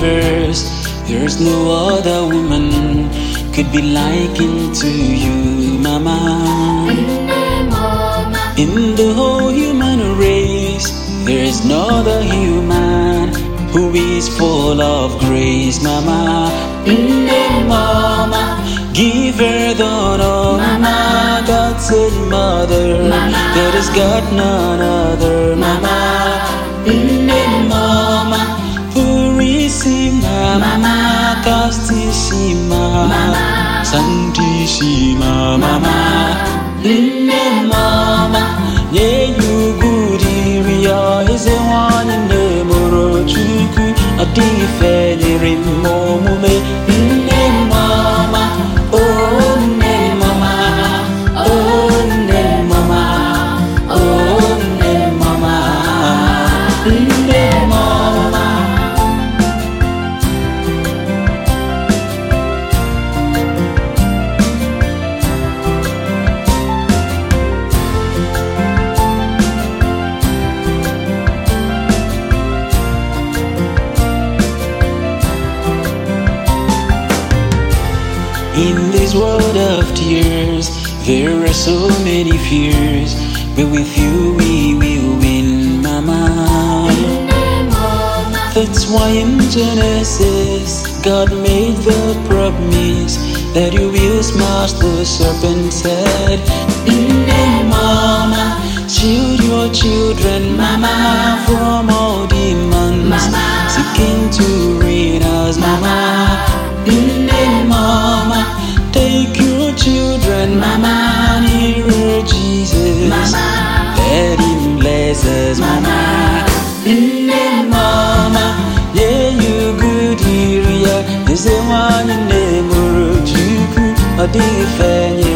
There's no other woman could be likened to you, Mama. In the whole human race, there is no other human who is full of grace, Mama. Mama, give her the honor, Mama. God's a mother, there is God none other, Mama. Mama, santísima mamá 릴레 마마. 내 유구리 위여 이제 원인 내 무릎 죽이 어디 페니린 몸에 In this world of tears, there are so many fears, but with you we will win, Mama. That's why in Genesis, God made the promise that you will smash the serpent's head. Mama, shield your children, Mama, from Mama, nearer Jesus. Let him bless us, Mama. Mm, Mama, yeah, you good area. Is the one in the Chukwu, a different